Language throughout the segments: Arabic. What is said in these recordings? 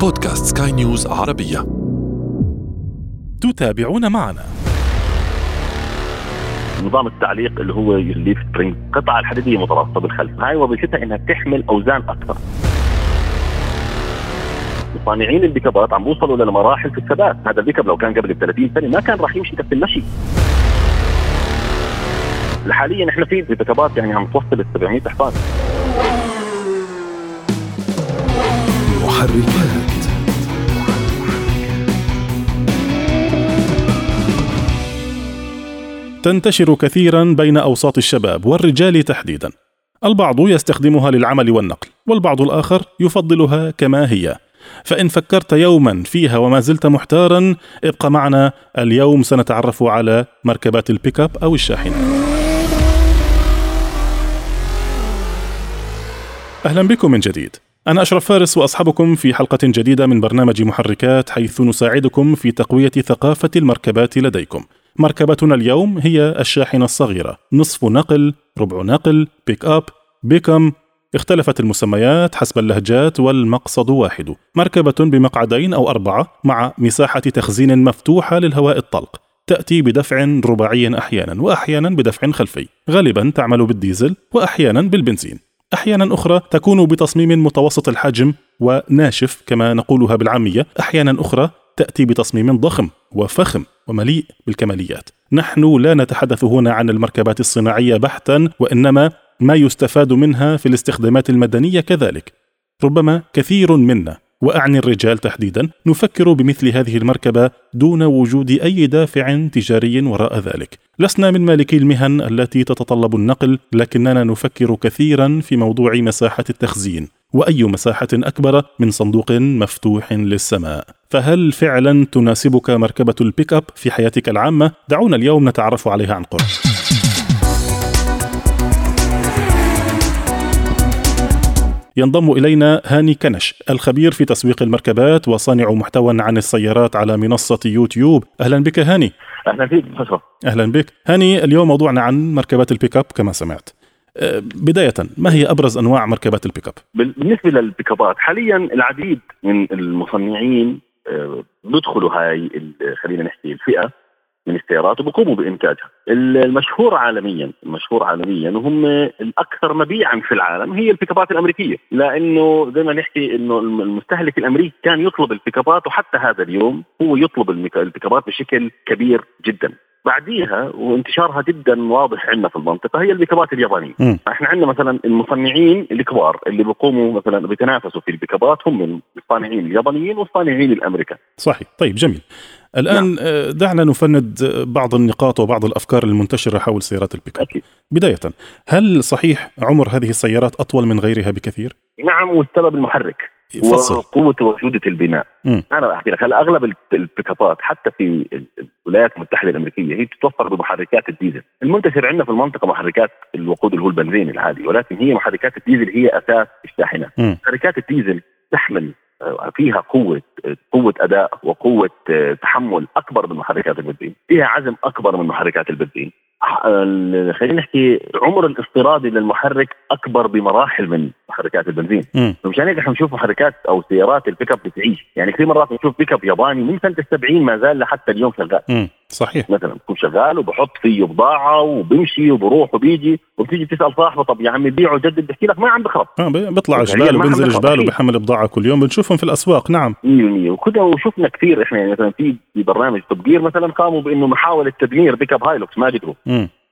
بودكاست سكاي نيوز عربية. تتابعون معنا. نظام التعليق اللي هو ال leaf spring القطعه الحديدية مترابطة بالخلف. هاي وظيفتها إنها تحمل أوزان أكثر. مصنعين البيكابات عم بوصلوا لمراحل في الثبات. هذا البيكاب لو كان قبل 30 سنة ما كان راح يمشي تحت المشي. حاليا إحنا في بيكابات يعني عم توصل ال 700 حصان. محركات. تنتشر كثيرا بين أوساط الشباب والرجال تحديدا. البعض يستخدمها للعمل والنقل والبعض الآخر يفضلها كما هي. فإن فكرت يوما فيها وما زلت محتارا ابقى معنا اليوم. سنتعرف على مركبات البيك أب أو الشاحنة. أهلا بكم من جديد. أنا أشرف فارس وأصحابكم في حلقة جديدة من برنامج محركات حيث نساعدكم في تقوية ثقافة المركبات لديكم. مركبتنا اليوم هي الشاحنة الصغيرة، نصف نقل، ربع نقل، بيك أب، بيكم، اختلفت المسميات حسب اللهجات والمقصد واحد، مركبة بمقعدين أو أربعة مع مساحة تخزين مفتوحة للهواء الطلق. تأتي بدفع رباعي أحيانا وأحيانا بدفع خلفي، غالبا تعمل بالديزل وأحيانا بالبنزين. أحيانا أخرى تكون بتصميم متوسط الحجم وناشف كما نقولها بالعامية. أحيانا أخرى تأتي بتصميم ضخم وفخم ومليء بالكماليات. نحن لا نتحدث هنا عن المركبات الصناعية بحتا وإنما ما يستفاد منها في الاستخدامات المدنية كذلك. ربما كثير منا وأعني الرجال تحديدا نفكر بمثل هذه المركبة دون وجود أي دافع تجاري وراء ذلك. لسنا من مالكي المهن التي تتطلب النقل لكننا نفكر كثيرا في موضوع مساحة التخزين. وأي مساحة أكبر من صندوق مفتوح للسماء؟ فهل فعلا تناسبك مركبة البيك أب في حياتك العامة؟ دعونا اليوم نتعرف عليها عن قرب. ينضم إلينا هاني كنش الخبير في تسويق المركبات وصانع محتوى عن السيارات على منصة يوتيوب أهلا بك هاني أهلا فيك أشرف. أهلا بك هاني اليوم موضوعنا عن مركبات البيك أب كما سمعت أه، بداية ما هي أبرز أنواع مركبات البيك أب؟ بالنسبة للبيكابات حاليا العديد من المصنعين أه، بيدخلوا هاي ال- خلينا نحكي الفئة من السيارات وبقوموا بإنتاجها. المشهور عالميا المشهور عالميا وهم الأكثر مبيعا في العالم هي البيكابات الأمريكية. لأنه زي ما نحكي الم- المستهلك الأمريكي كان يطلب البيكابات وحتى هذا اليوم هو يطلب البيكابات بشكل كبير جدا. بعديها وانتشارها جدا واضح عندنا في المنطقة هي البيكابات اليابانية، مم. إحنا عندنا مثلا المصنعين الكبار اللي بيقوموا مثلا بيتنافسوا في البيكابات هم الصانعين اليابانيين والصانعين الأمريكان، صحيح. طيب جميل. الآن أه، دعنا نفند بعض النقاط وبعض الأفكار المنتشرة حول سيارات البيك اب. بداية هل صحيح عمر هذه السيارات أطول من غيرها بكثير؟ نعم والسبب المحرك فصل وقوة وجودة البناء، مم. أنا بحكي لك هلا الب- البيكابات حتى في الولايات المتحدة الأمريكية هي تتوفر بمحركات الديزل، المنتشر عندنا في المنطقة محركات الوقود اللي هو البنزين العادي ولكن هي محركات الديزل هي أساس الشاحنات. محركات الديزل تحمل آه، فيها قوة آه، قوة أداء وقوة آه، تحمل أكبر من محركات البنزين، فيها عزم أكبر من محركات البنزين. ال- خلينا نحكي عمر الافتراضي للمحرك أكبر بمراحل من محركات البنزين،. فمشان هيك إحنا بنشوف محركات أو سيارات البيك أب بتعيش، يعني كثير مرات بنشوف بيك أب ياباني من سنة السبعين ما زال لحتى اليوم شغال. صحيح. مثلا بكون شغال وبحط فيه بضاعة وبمشي وبروح وبيجي وبتيجي تسال صاحبه طب يا عمي بيعه جدد بحكي لك ما عم بخرب. بي- بيطلع جبال عندك جبال أكيد. وبيحمل بضاعة كل يوم بنشوفهم في الأسواق. نعم. 100% وكذا وشفنا كثير إحنا يعني مثلا في في برنامج توب جير مثلا قاموا بإنه محاولة تدمير بيك أب هايلوكس ما قدروا.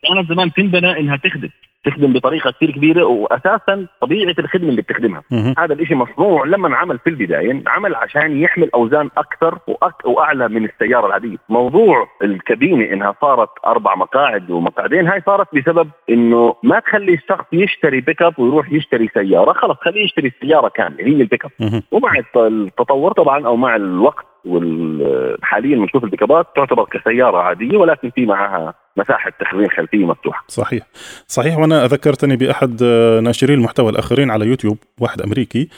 كانت زمان تنبنى إنها تخدم تخدم بطريقة كثير كبيرة واساسا طبيعة الخدمة اللي بتخدمها. هذا الشيء مصنوع لما انعمل في البداية عمل عشان يحمل أوزان أكثر وأك وأعلى من السيارة العادية موضوع الكابينة إنها صارت أربع مقاعد ومقعدين هاي صارت بسبب إنه ما تخلي الشخص يشتري بيك اب ويروح يشتري سيارة خلص خليه يشتري السياره كاملة هي البيك اب. ومع الت- التطور طبعا أو مع الوقت وحاليا بنشوف البيكابات تعتبر كسيارة عادية ولكن في معها مساحة تخزين خلفية مفتوحة. صحيح. صحيح. وأنا ذكرتني بأحد آه، ناشري المحتوى الآخرين على يوتيوب واحد أمريكي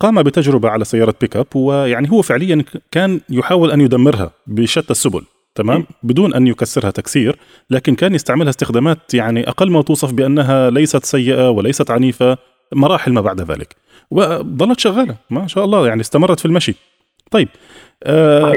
قام بتجربة على سيارة بيك اب ويعني هو فعليا كان يحاول أن يدمرها بشتى السبل تمام؟ بدون أن يكسرها تكسير لكن كان يستعملها استخدامات يعني أقل ما توصف بأنها ليست سيئة وليست عنيفة مراحل ما بعد ذلك. وظلت شغالة ما شاء الله يعني استمرت في المشي. طيب آه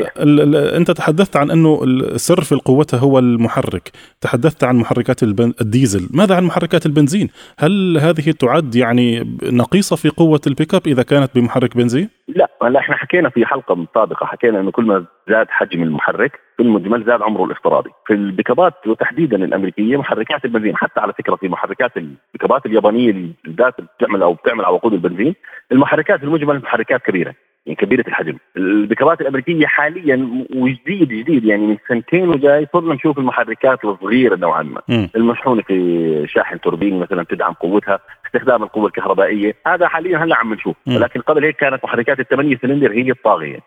انت تحدثت عن انه السر في القوه هو المحرك، تحدثت عن محركات الديزل، ماذا عن محركات البنزين؟ هل هذه تعد يعني نقيصة في قوة البيك أب إذا كانت بمحرك بنزين؟ لا هلا إحنا حكينا في حلقة سابقة حكينا إنه كل ما زاد حجم المحرك في المجمل زاد عمره الافتراضي، في البيكابات وتحديدا الأمريكية محركات البنزين حتى على فكرة في محركات البيكابات اليابانية اللي بالذات بتعمل أو بتعمل على وقود البنزين، المحركات في المجمل محركات كبيرة، يعني كبيرة الحجم. البيكابات الأمريكية حاليا وجديد جديد يعني من سنتين وجاي صرنا نشوف المحركات الصغيرة نوعا ما. م. المشحونة في شاحن توربيني مثلا تدعم قوتها استخدام القوة الكهربائية. هذا حاليا هلأ عم نشوف. ولكن قبل هيك كانت محركات الثمانية سلندر هي الطاغية.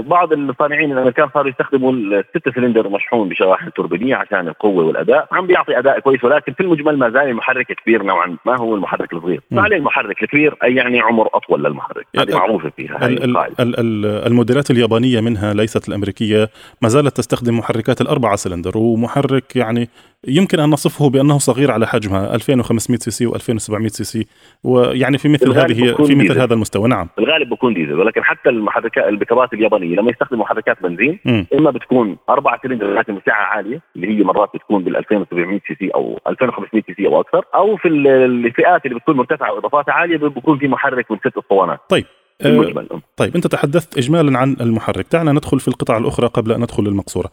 بعض الصانعين الأمريكان صاروا يستخدموا الست سلندر مشحون بشواحن توربينيه عشان القوة والأداء. عم بيعطي أداء كويس ولكن في المجمل ما زال المحرك كبير نوعا ما هو المحرك الصغير. فعليه المحرك الكبير أي يعني عمر أطول للمحرك. هذه معروفة فيها ال ال ال الموديلات اليابانية منها ليست الأمريكية ما زالت تستخدم محركات الأربعة سلندر ومحرك يعني يمكن أن نصفه بأنه صغير على حجمها 2500 سي سي و2700 سي سي ويعني في مثل هذه في مثل هذا المستوى. نعم. الغالب بكون ديزل ولكن حتى المحركات البيكابات اليابانية. لما يستخدموا محركات بنزين م. إما بتكون أربع سلندر لكن بسعه عالية اللي هي مرات بتكون بال 2700 سي سي أو 2500 سي سي أو أكثر أو في الفئات اللي بتكون مرتفعة واضافاتها عالية بيكون في محرك من ست أسطوانات. طيب أه طيب أنت تحدثت اجمالا عن المحرك. دعنا ندخل في القطع الأخرى قبل أن ندخل للمقصورة.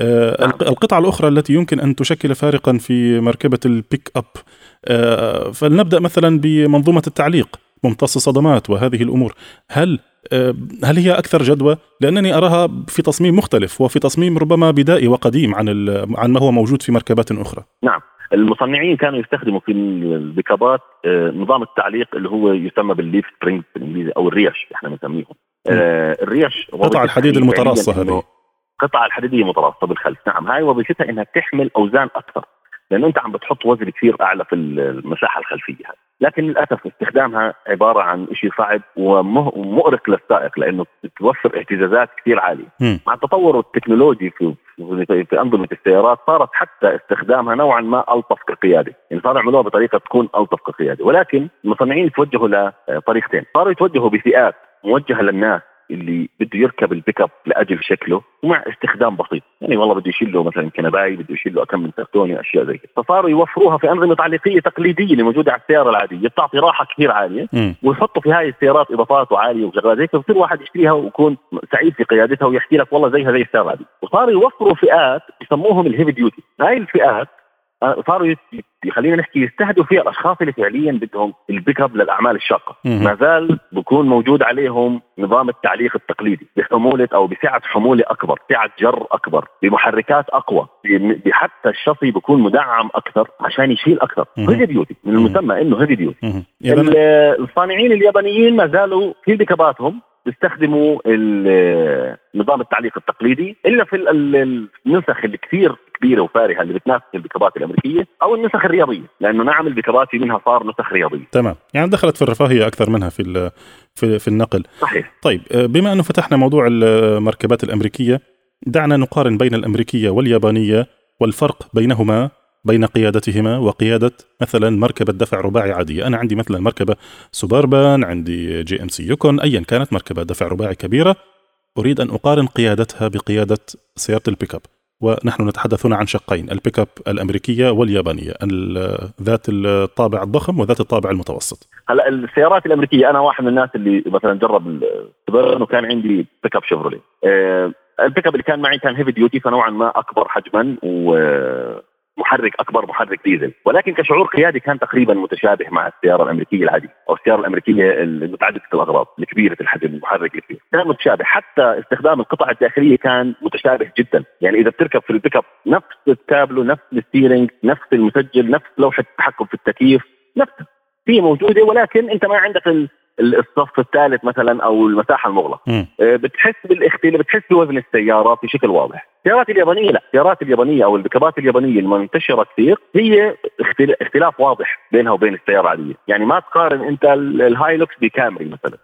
أه نعم. القطعة الأخرى التي يمكن أن تشكل فارقا في مركبة البيك اب أه فلنبدأ مثلا بمنظومة التعليق ممتص الصدمات وهذه الأمور. هل هل هي أكثر جدوى؟ لأنني أراها في تصميم مختلف وفي تصميم ربما بدائي وقديم عن عن ما هو موجود في مركبات أخرى. نعم. المصنعين كانوا يستخدموا في البيكابات آه، نظام التعليق اللي هو يسمى بال leaf spring بالانجليزي أو الريش إحنا بنسميهم. آه، الريش قطع الحديد المتراصة هذه. قطع الحديديه المتراصه بالخلف. نعم هاي وظيفتها إنها تحمل أوزان أكثر لأنه أنت عم بتحط وزن كثير أعلى في المساحة الخلفية هاي. لكن للأسف استخدامها عبارة عن شيء صعب ومؤرق للسائق لأنه بتوفر اهتزازات كثير عالية. م. مع التطور التكنولوجي في في أنظمة السيارات صارت حتى استخدامها نوعا ما ألطف كقيادة، يعني صاروا يعملوها بطريقة تكون ألطف كقيادة، ولكن المصنعين توجهوا لطريقتين، صاروا يتوجهوا بفئات موجهة للناس. اللي بده يركب البيك أب لأجل شكله ومع استخدام بسيط. يعني والله بده يشيل له مثلا كنباية بده يشيل له كم من كرتونة أشياء زي كذا فصاروا يوفروها في أنظمة تعليقية تقليدية اللي موجودة على السيارة العادية. بتعطي راحة كثير عالية. ويحطوا في هاي السيارات إضافات وعالية وشغلات زي كذا بصير واحد يشتريها ويكون سعيد في قيادتها ويحكي لك والله زيها زي السيارة العادية. وصاروا يوفروا فئات يسموهم ال heavy duty هاي الفئات صاروا خلينا نحكي يستهدفوا فيها الأشخاص اللي فعليا بدهم البيك أب للأعمال الشاقة. ما زال بكون موجود عليهم نظام التعليق التقليدي بحمولة أو بسعة حمولة أكبر سعة جر أكبر بمحركات أقوى حتى الشاصي بكون مدعم أكثر عشان يشيل أكثر. heavy duty من المسمى إنه heavy duty الصانعين اليابانيين ما زالوا في بيكاباتهم بيستخدموا نظام التعليق التقليدي إلا في النسخ اللي كثير كبيرة وفارهة اللي بتنافس البيكابات الأمريكية أو النسخ الرياضية لأنه نعم البيكابات في منها صار نسخ رياضيه تمام. يعني دخلت في الرفاهية أكثر منها في في, في النقل. صحيح. طيب آه، بما أنه فتحنا موضوع المركبات الأمريكية دعنا نقارن بين الأمريكية واليابانية والفرق بينهما بين قيادتهما وقيادة مثلا مركبة دفع رباعي عادية. أنا عندي مثلا مركبة سوبربان عندي جي إم سي يوكون أيا كانت مركبة دفع رباعي كبيرة. أريد أن أقارن قيادتها بقيادة سيارة البيك اب ونحن نتحدث هنا عن شقين البيك اب الأمريكية واليابانية ذات الطابع الضخم وذات الطابع المتوسط. هلا السيارات الأمريكية أنا واحد من الناس اللي مثلا جرب السوبربان وكان عندي بيك اب شيفرولي أه البيك اب اللي كان معي كان heavy duty فنوعا ما أكبر حجما و محرك أكبر محرك ديزل. ولكن كشعور قيادي كان تقريبا متشابه مع السيارة الأمريكية العادية أو السيارة الأمريكية المتعددة الأغراض الكبيرة الحجم المحرك الكبير كان متشابه. حتى استخدام القطع الداخلية كان متشابه جدا. يعني إذا بتركب في البيك أب نفس التابلو نفس ال steering نفس المسجل نفس لوحة التحكم في التكييف نفسها هي موجودة ولكن أنت ما عندك الصف الثالث مثلا أو المساحة المغلقة. آه، بتحس بالاختلاف بتحس بوزن السيارة في شكل واضح. السيارات اليابانية لا. السيارات اليابانية أو المركبات اليابانية المنتشرة كثير هي اختلاف واضح بينها وبين السيارة العادية. يعني ما تقارن أنت الهايلوكس بكامري مثلا.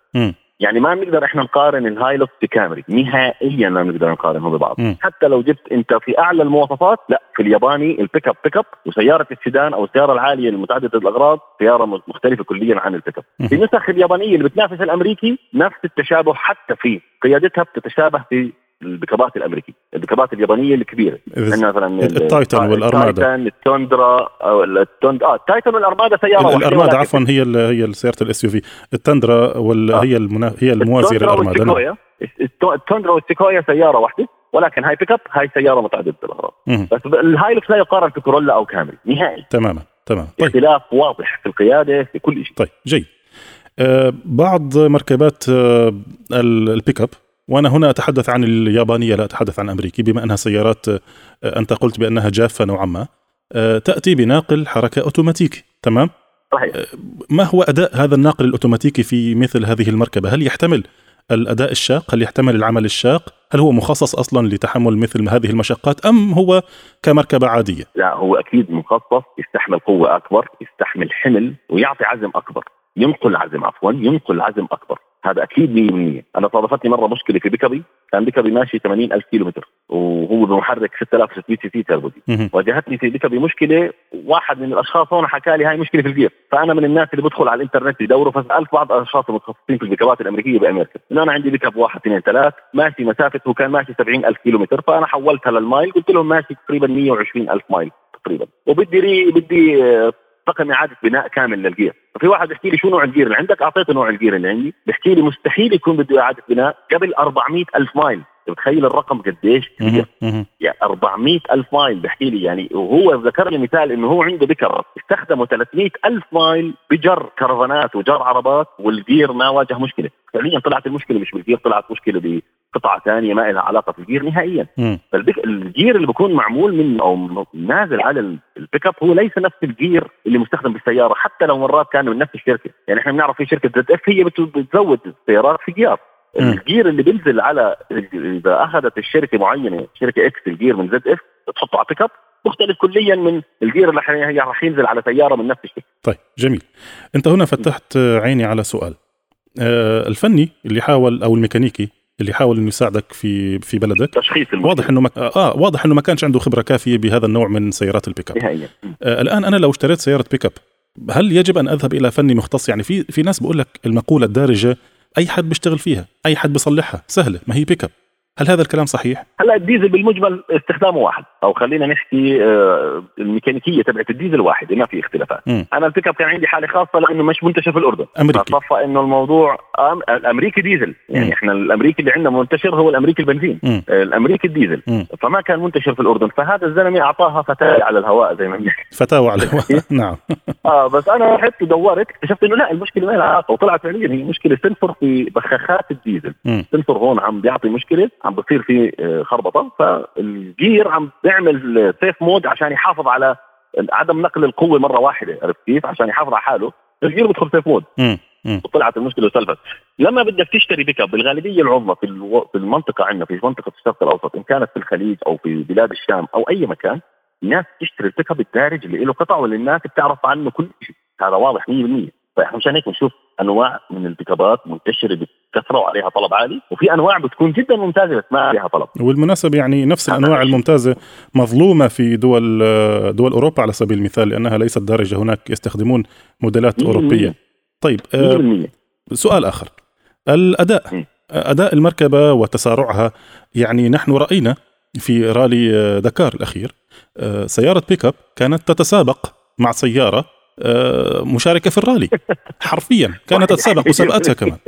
يعني ما بنقدر إحنا نقارن الهايلوكس بكامري نهائيا ما بنقدر نقارنهم ببعض. مم. حتى لو جبت أنت في أعلى المواصفات لا في الياباني البيك اب بيك اب وسيارة السيدان أو السيارة العالية المتعددة الأغراض سيارة مختلفة كليا عن البيك اب النسخ اليابانية اللي بتنافس الأمريكي نفس التشابه حتى في قيادتها بتتشابه في البيكابات الامريكي البيكابات اليابانية الكبيرة عندنا مثلا ال- التايتن والأرمادا. التايتن التوندرا أو التوند آه التايتن والأرمادا سيارة الأرمادا عفوا هي هي سيارة ال SUV التندرا وال آه. هي المنا... هي الموازية للأرمادا نعم. والسيكويا التو- التوندرا والسيكويا سيارة واحدة ولكن هاي بيك اب هاي سيارة متعددة الاغراض. بس الهايلوكس لا يقارن في كورولا أو كامري نهائي تماما تمام طيب اختلاف واضح في القيادة في كل شيء طيب جيد آه، بعض مركبات آه، ال- البيك اب وأنا هنا أتحدث عن اليابانية لا أتحدث عن الامريكي بما أنها سيارات آه، أنت قلت بأنها جافة نوعا ما. آه، تأتي بناقل حركة اوتوماتيكي تمام؟ صحيح. ما هو أداء هذا الناقل الأوتوماتيكي في مثل هذه المركبة؟ هل يحتمل الأداء الشاق؟ هل يحتمل العمل الشاق؟ هل هو مخصص أصلا لتحمل مثل هذه المشقات أم هو كمركبة عادية؟ لا هو أكيد مخصص يستحمل قوة أكبر يستحمل حمل ويعطي عزم أكبر ينقل عزم عفوا ينقل عزم أكبر. هذا أكيد 100% أنا صادفتني مرة مشكلة في بيكابي كان بيكابي ماشي 80 ألف كيلو متر وهو بمحرك 6600 سي سي تربوزي مهم. واجهتني في بيكابي مشكلة. واحد من الأشخاص هون حكى لي هاي مشكلة في الجير. فأنا من الناس اللي بدخل على الإنترنت يدوروا. فسألت بعض الأشخاص المتخصصين في البيكابات الأمريكية بأمريكا. إنه أنا عندي بيكاب واحد اثنين ثلاث. ماشي مسافة. هو كان ماشي 70 ألف كيلو متر فأنا حولتها للمايل. قلت لهم ماشي تقريبا 120 ألف مايل تقريبا. وبدي re بدي رقم إعادة بناء كامل للجير. ففي واحد بيحكي لي شو نوع الجير اللي عندك؟ أعطيته نوع الجير اللي عندي. بيحكي لي مستحيل يكون بده إعادة بناء قبل 400 ألف مايل. بتخيل الرقم قديش؟ كبير. يعني 400 ألف مايل بحكي لي. يعني وهو ذكر لي مثال إنه هو عنده بيك أب استخدموا 300 ألف مايل بجر كرفانات وجر عربات والجير ما واجه مشكلة. فعليا طلعت المشكلة مش بالجير طلعت مشكلة بقطعة ثانية ما لها علاقة في الجير نهائيا. فالجير اللي بيكون معمول منه أو نازل على ال- البيك أب هو ليس نفس الجير اللي مستخدم بالسيارة حتى لو مرات كان من نفس الشركة. يعني إحنا بنعرف في شركة ZF هي بت- بتزود السيارات في جيار. الجير اللي بينزل على إذا أخذت الشركة معينة شركة X الجير من ZF تحطه على بيك أب مختلف كليا من الجير اللي راح ينزل على سيارة من نفس الشركة. طيب جميل. أنت هنا فتحت عيني على سؤال. الفني اللي حاول أو الميكانيكي اللي حاول إنه يساعدك في في بلدك. تشخيص المشكلة واضح إنه مك... آه واضح إنه ما كانش عنده خبرة كافية بهذا النوع من سيارات البيك أب. آه الآن أنا لو اشتريت سيارة بيك أب هل يجب أن أذهب إلى فني مختص؟ يعني في في ناس بقول لك المقولة الدارجة أي حد بيشتغل فيها أي حد بيصلحها سهلة ما هي بيك أب. هل هذا الكلام صحيح؟ هلا الديزل بالمجمل استخدامه واحد. أو خلينا نحكي آه، الميكانيكية تبعت الديزل واحدة ما في اختلافات. أنا البيك اب كان عندي حالة خاصة لأنه مش منتشر في الأردن. أمريكي. فصفى إنه الموضوع أم... الأمريكي ديزل. يعني مم. إحنا الأمريكي اللي عندنا منتشر هو الأمريكي البنزين. آه، الأمريكي الديزل. مم. فما كان منتشر في الأردن. فهذا الزلمة أعطاها فتوى على الهواء زي ما بنحكي. فتاوى على نعم. آه بس أنا رحت ودورت. اكتشفت إنه لا المشكلة ما لها علاقه وطلعت فعليا. هي مشكلة sensor في بخاخات الديزل. sensor هون عم بيعطي مشكلة. عم بصير في آه، خربطة. فالجير عم بيعمل safe mode عشان يحافظ على عدم نقل القوة مرة واحدة عرفت كيف؟ عشان يحافظ على حاله. الجير بدخل safe mode. وطلعت المشكلة وصلحت لما بدك تشتري بيك اب بالغالبية العظمى في ألو... في المنطقة عندنا في منطقة الشرق الأوسط إن كانت في الخليج أو في بلاد الشام أو أي مكان الناس تشتري البيك اب الدارج اللي له قطع واللي الناس بتعرف عنه كل شيء. هذا واضح 100% فإحنا مشان هيك بنشوف أنواع من البيك ابات منتشرة بكثرة وعليها طلب عالي وفي أنواع بتكون جدا ممتازة بس ما عليها طلب. والمناسبة يعني نفس الأنواع الممتازة مظلومة في دول دول أوروبا على سبيل المثال لأنها ليست دارجة. هناك يستخدمون موديلات مم. أوروبية. طيب آه، 100% سؤال آخر. الأداء م. أداء المركبة وتسارعها يعني نحن رأينا في رالي آه، دكار الأخير آه، سيارة بيك اب كانت تتسابق مع سيارة آه، مشاركة في الرالي. حرفيا. كانت تتسابق وسبقتها كمان.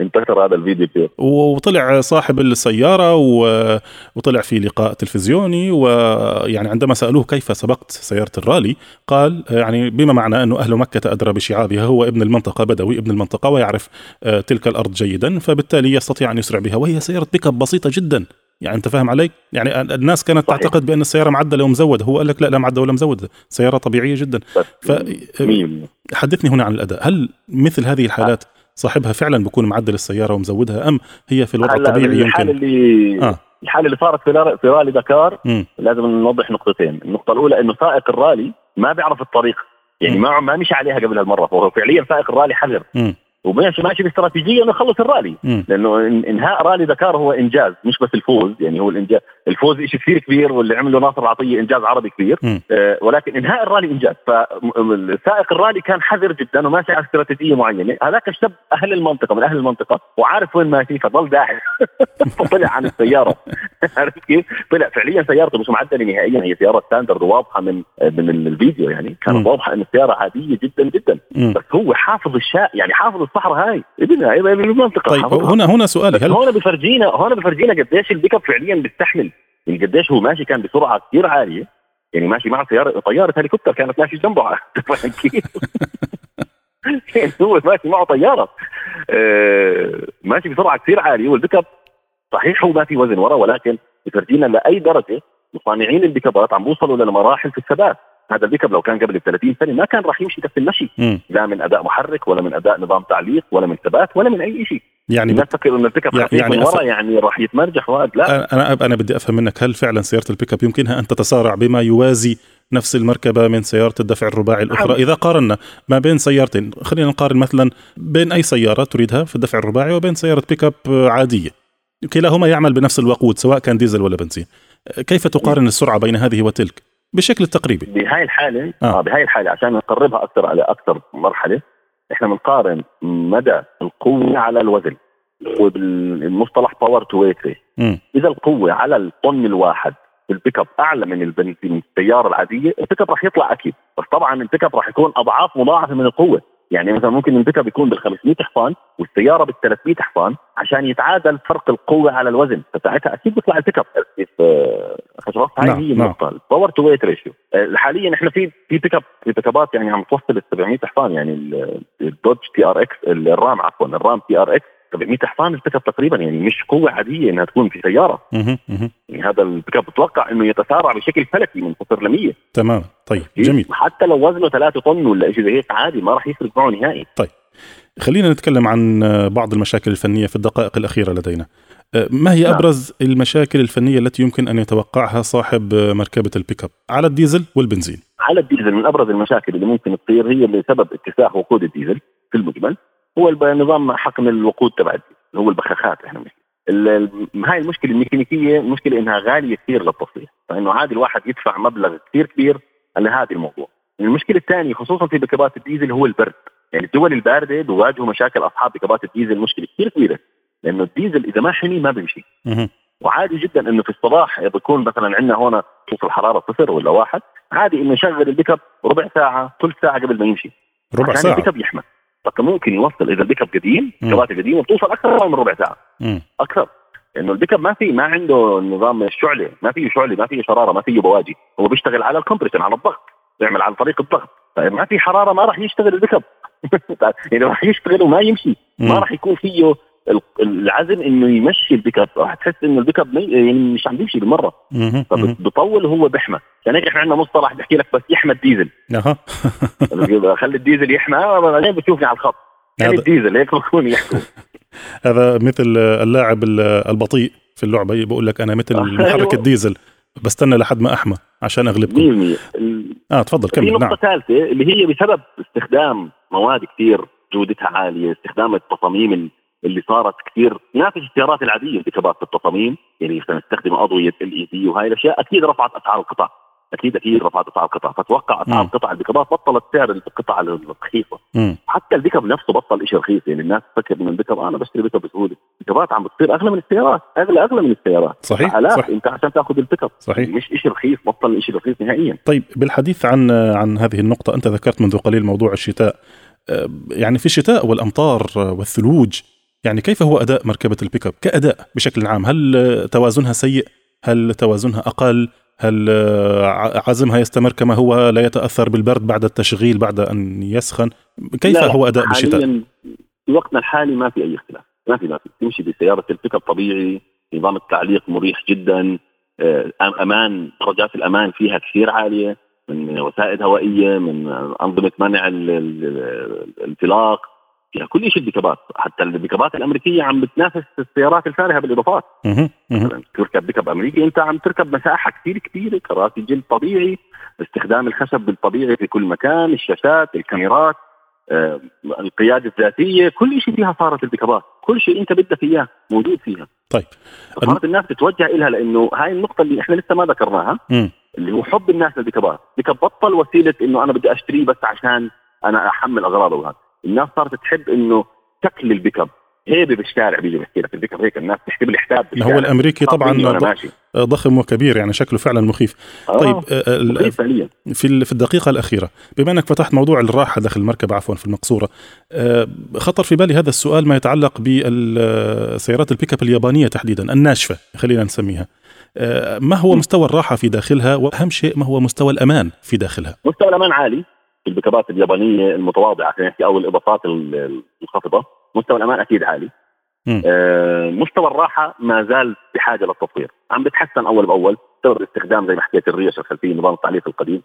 انتشر هذا الفيديو كثير وطلع صاحب السيارة و- وطلع في لقاء تلفزيوني ويعني عندما سألوه كيف سبقت سيارة الرالي قال يعني بما معنى أنه أهل مكة أدرى بشعابها هو ابن المنطقة بدوي ابن المنطقة ويعرف آه، تلك الأرض جيدا فبالتالي يستطيع أن يسرع بها وهي سيارة بيك أب بسيطة جدا. يعني أنت فاهم علي؟ يعني الناس كانت صحيح. تعتقد بأن السيارة معدلة ومزودة هو قال لك لا لا معدلة ولا مزودة سيارة طبيعية جدا ف 100% حدثني هنا عن الأداء هل مثل هذه الحالات صاحبها فعلا بيكون معدل السيارة ومزودها أم هي في الوضع الطبيعي الحالة يمكن اللي آه. الحالة اللي صارت في رال- في رالي دكار مم. لازم نوضح نقطتين، النقطة الأولى إنه سائق الرالي ما بيعرف الطريق، يعني مم. ما ما مشي عليها قبل هالمرة فهو فعليا سائق الرالي حذر، مم. وماشي ماشي باستراتيجيه انه يخلص الرالي. لأنه إنهاء رالي دكار هو إنجاز مش بس الفوز يعني هو الإنجاز الفوز شيء كثير كبير واللي عمله ناصر العطيه إنجاز عربي كبير. آه، ولكن إنهاء الرالي إنجاز فسائق الرالي كان حذر جدا وماشي على استراتيجية معينة هذاك الشاب أهل المنطقة من أهل المنطقة وعارف وين ماشي فضل داعس فطلع عن السيارة عرفت كيف؟ طلع فعليا سيارته مش معدلة نهائيا هي سيارة standard واضحة من من الفيديو يعني مم. كانت واضحة إن السيارة عادية جدا جدا مم. بس هو حافظ الشاء يعني حافظ الصحراء هاي ابنها ابن المنطقة طيب حافظها. هنا هنا سؤالي هل هون بفرجينا هون بفرجينا قديش البيك أب فعليا بيستحمل يعني قديش هو ماشي كان بسرعة كثير عالية. يعني ماشي مع سياره طيارة هليكوبتر كانت ماشي جنبه؟ يعني هو ماشي معه طيارة. آه، ماشي بسرعة كثير عالية. والبيك اب صحيح هو ما في وزن ورا ولكن بفرجينا لأي درجة مصنعين البيك ابات عم بوصلوا لمراحل في الثبات. هذا البيك اب لو كان قبل ب 30 سنة ما كان راح يمشي كف المشي. لا من أداء محرك ولا من أداء نظام تعليق ولا من ثبات ولا من أي شيء يعني الناس تفكر انه البيك أب يعني- يعني من ورا يعني راح يتمرجح وقت لا أنا أنا بدي أفهم منك هل فعلا سيارة البيك أب يمكنها أن تتسارع بما يوازي نفس المركبة من سيارة الدفع الرباعي الأخرى نعم. إذا قارنا ما بين سيارتين خلينا نقارن مثلا بين أي سيارة تريدها في الدفع الرباعي وبين سيارة بيك أب عادية كلاهما يعمل بنفس الوقود سواء كان ديزل ولا بنزين كيف تقارن السرعة بين هذه وتلك بشكل تقريبي بهاي الحالة آه. آه. بهاي الحالة عشان نقربها أكثر على أكثر مرحلة إحنا بنقارن مدى القوة على الوزن وبالمصطلح power to weight. إذا القوة على الطن الواحد البيك اب أعلى من البنزين السيارة العادية البيك اب راح يطلع أكيد. بس طبعا البيك اب راح يكون أضعاف مضاعفة من القوة. يعني مثلا ممكن البيك اب يكون بال 500 حصان والسيارة بال 300 حصان عشان يتعادل فرق القوة على الوزن. فساعتها أكيد بيطلع البيك اب آه، خشبات هاي نعم، هي نعم. النقطه ال power to weight ratio حاليا إحنا في في بيك اب في بيك ابات يعني عم توصل ال 700 حصان. يعني ال- الدوج TRX الرام عفوا الرام TRX 700 حصان البيك اب تقريبا يعني مش قوة عادية إنها تكون في سيارة. يعني هذا البيك اب بتوقع إنه يتسارع بشكل فلكي من صفر ل 100 تمام. طيب جميل. حتى لو وزنه 3 طن ولا شيء زي هيك عادي ما راح يفرق معه نهائي. خلينا نتكلم عن بعض المشاكل الفنية في الدقائق الأخيرة لدينا. ما هي نعم. أبرز المشاكل الفنية التي يمكن أن يتوقعها صاحب مركبة البيك أب؟ على الديزل والبنزين. على الديزل من أبرز المشاكل اللي ممكن تصير هي بسبب اتساخ وقود الديزل في المجمل. هو نظام حقن الوقود تبع هو البخاخات إحنا ال- هاي المشكلة الميكانيكية المشكلة إنها غالية كثير للتصليح فإنه عادي الواحد يدفع مبلغ كثير كبير على هذا الموضوع. المشكلة الثانية خصوصا في بكبات الديزل هو البرد يعني الدول الباردة بيواجهوا مشاكل أصحاب بكبات الديزل مشكلة كثير كبيرة لأنه الديزل إذا ما حمي ما بيمشي. وعادي جدا إنه في الصباح بيكون مثلا عندنا هون توصل الحرارة صفر ولا واحد عادي إنه يشغل البيك اب ربع ساعة ثلث ساعة قبل ما يمشي. ربع ساعة. البيك اب يحمى. فكان ممكن يوصل اذا البيك أب قديم مم. البكبات القديمه بتوصل أكثر من ربع ساعة. أكثر لأنه البيك أب ما في ما عنده نظام الشعله ما فيه شعلة ما فيه شرارة ما فيه بواجي هو بيشتغل على ال compression على الضغط بيعمل على طريق الضغط فما في حرارة ما راح يشتغل البيك أب يعني راح يشتغل وما يمشي ما. راح يكون فيه ال- العزم إنه يمشي البيك اب راح تحس إنه البيك اب يعني مش عم بيمشي بالمرة. فبطول وهو بيحمى. عشان هيك إحنا عندنا مصطلح بحكي لك بس يحمى الديزل. أها. خلي الديزل يحمى. آه، بعدين بتشوفني على الخط. يعني الديزل هيك بكون يحكوا. هذا مثل اللاعب البطيء في اللعبة. بقول لك أنا مثل آه، محرك. الديزل. بستنى لحد ما أحمى عشان أغلبكم. 100% ال- آه تفضل في كمل نقطة نعم. ثالثة اللي هي بسبب استخدام مواد كثير جودتها عالية، استخدام التصاميم ال- اللي صارت كثير تنافس السيارات العادية بكبات في التصاميم، يعني مثلا نستخدم أضوية LED وهاي الأشياء أكيد رفعت أسعار القطع، أكيد أكيد رفعت أسعار القطع، فتوقع أسعار مم. القطع البكبات بطلت سعر القطع الرخيصة، مم. حتى البيكب نفسه بطل شيء رخيص يعني الناس تفكر انه البيكب أنا بشتري بيكب بسهولة، البيكبات عم بتصير أغلى من السيارات، أغلى أغلى من السيارات، صحيح آلاف صح أنت عشان تأخذ البيكب صحيح. مش شيء رخيص بطل شيء رخيص نهائيا. طيب بالحديث عن عن هذه النقطة أنت ذكرت منذ قليل موضوع الشتاء. آه، يعني في الشتاء والأمطار آه، والثلوج يعني كيف هو أداء مركبة البيك اب كأداء بشكل عام؟ هل توازنها سيء؟ هل توازنها أقل؟ هل عزمها يستمر كما هو؟ لا يتأثر بالبرد بعد التشغيل بعد أن يسخن؟ كيف لا هو أداء بالشتاء؟ وقتنا الحالي ما في أي اختلاف. ما في ما في. تمشي بسيارة البيك اب طبيعي نظام التعليق مريح جدا آه، أمان درجات الأمان فيها كثير عالية من وسائد هوائية من أنظمة منع ال- ال- الانطلاق. فيها كل شيء البيكابات. حتى البيكابات الأمريكية عم بتنافس السيارات الفارهة بالإضافات. مثلا تركب بيك اب أمريكي أنت عم تركب مساحة كثير كبيرة كراسي جلد طبيعي استخدام الخشب الطبيعي في كل مكان الشاشات الكاميرات آه، القيادة الذاتية كل شيء فيها صارت البيكابات. كل شيء أنت بدك إياه موجود فيها. طيب. صارت الناس تتوجه لها لأنه هاي النقطة اللي إحنا لسه ما ذكرناها. اللي هو حب الناس للبيكابات. بيكاب بطل وسيلة إنه أنا بدي أشتريه بس عشان أنا أحمل أغراضه وهذا. الناس صارت تحب إنه شكل البيكاب. هيبة بالشارع بيجي بيحكي لك البيكاب هيك الناس تحكي بالحساب هو الأمريكي طبعا. ضخم وكبير يعني شكله فعلا مخيف. آه، طيب آه، ال- مخيف فعليا. في في الدقيقة الأخيرة بما أنك فتحت موضوع الراحة داخل المركبة عفوا في المقصورة آه، خطر في بالي هذا السؤال ما يتعلق بالسيارات البيك اب اليابانية تحديدا الناشفة خلينا نسميها. آه، ما هو مستوى الراحة في داخلها؟ وأهم شيء ما هو مستوى الأمان في داخلها؟ مستوى الأمان عالي. البيكابات اليابانية المتواضعة خلينا نحكي أو الإضافات ال- المنخفضة مستوى الأمان أكيد عالي. آه مستوى الراحة ما زال بحاجة للتطوير. عم بتحسن أول بأول بسبب الاستخدام زي ما حكيت الريش الخلفية نظام التعليق القديم.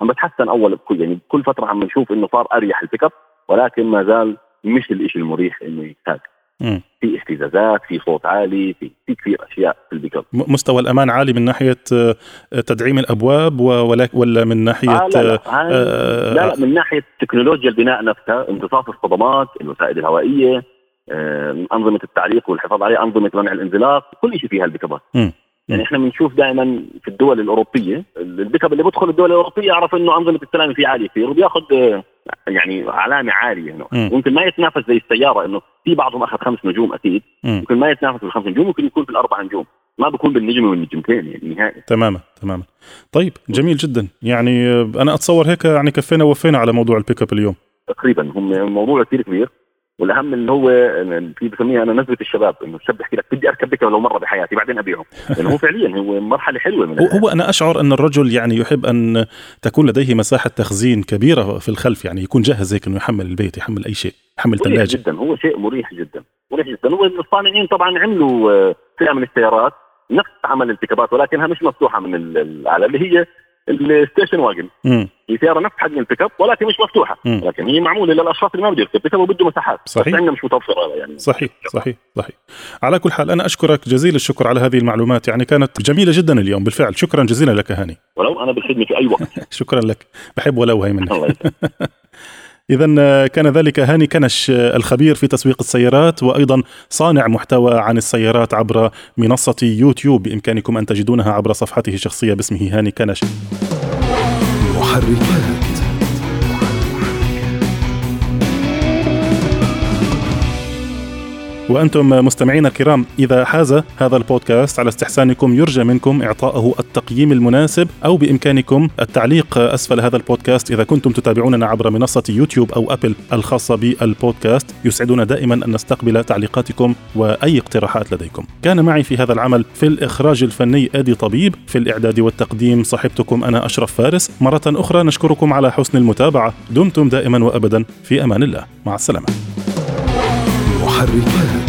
عم بتحسن أول بكل يعني كل فترة عم نشوف إنه صار أريح البيك اب ولكن ما زال مش الشيء المريح إنه يحتاج. في اهتزازات في صوت عالي في في كثير أشياء في البيك اب مستوى الأمان عالي من ناحية آه، تدعيم الأبواب و- ولا ولا من ناحية آه لا لا, آه، هاي- آه، لا, لا. من ناحية تكنولوجيا البناء نفسها امتصاص الصدمات الوسائد الهوائية آه، أنظمة التعليق والحفاظ عليها أنظمة منع الانزلاق كل شيء فيها مم. يعني إحنا بنشوف دائما في الدول الأوروبية البيكاب اللي بدخل الدول الأوروبية يعرف إنه أنظمة السلامه فيه عالية كثير وبياخذ آه، يعني علامة عالية إنه مم. ممكن ما يتنافس زي السيارة إنه في بعضهم أخذ خمس نجوم أكيد مم. ممكن ما يتنافس بالخمس نجوم ممكن يكون في الاربع نجوم ما بكون بالنجمه والنجمتين يعني نهائي. تماما تماما. طيب جميل جدا. يعني آه، أنا أتصور هيك يعني كفينا ووفينا على موضوع البيك اب اليوم. تقريبا هم موضوع كثير كبير. والأهم اللي هو في بسميها أنا نزله الشباب إنه الشاب بيحكي لك بدي أركب بك ولو مرة بحياتي بعدين أبيعه. لأنه هو فعليا هو مرحلة حلوة من هو, هو أنا أشعر أن الرجل يعني يحب أن تكون لديه مساحة تخزين كبيرة في الخلف يعني يكون جاهز هيك إنه يحمل البيت يحمل أي شيء يحمل ثلاجه جدا هو شيء مريح جدا مريح جدا. والصانعين طبعا عملوا آه، فئة من السيارات نفس عمل البيكابات ولكنها مش مفتوحة من ال- الاعلى اللي هي ال station wagon. هي سياره نفس حجم البيك أب ولكن مش مفتوحة. مم. لكن هي معمولة للأشخاص اللي ما بده يركب بيك أب وبده مساحات. صحيح. بس عندنا مش متوفره يعني. صحيح صحيح صحيح. على كل حال أنا أشكرك جزيل الشكر على هذه المعلومات. يعني كانت جميلة جدا اليوم. بالفعل شكرا جزيلا لك هاني. ولو أنا بالخدمة في أي وقت. شكرا لك. بحب ولو هي منك. إذا كان ذلك هاني كنش الخبير في تسويق السيارات وأيضا صانع محتوى عن السيارات عبر منصة يوتيوب. بإمكانكم أن تجدونها عبر صفحته الشخصية باسمه هاني كنش. محركات وأنتم مستمعينا الكرام إذا حاز هذا البودكاست على استحسانكم يرجى منكم إعطائه التقييم المناسب أو بإمكانكم التعليق أسفل هذا البودكاست إذا كنتم تتابعوننا عبر منصة يوتيوب أو أبل الخاصة بالبودكاست يسعدنا دائما أن نستقبل تعليقاتكم وأي اقتراحات لديكم. كان معي في هذا العمل في الإخراج الفني أدي طبيب في الإعداد والتقديم صاحبتكم أنا أشرف فارس. مرة أخرى نشكركم على حسن المتابعة. دمتم دائما وأبدا. في أمان الله. مع السلامة. الرجال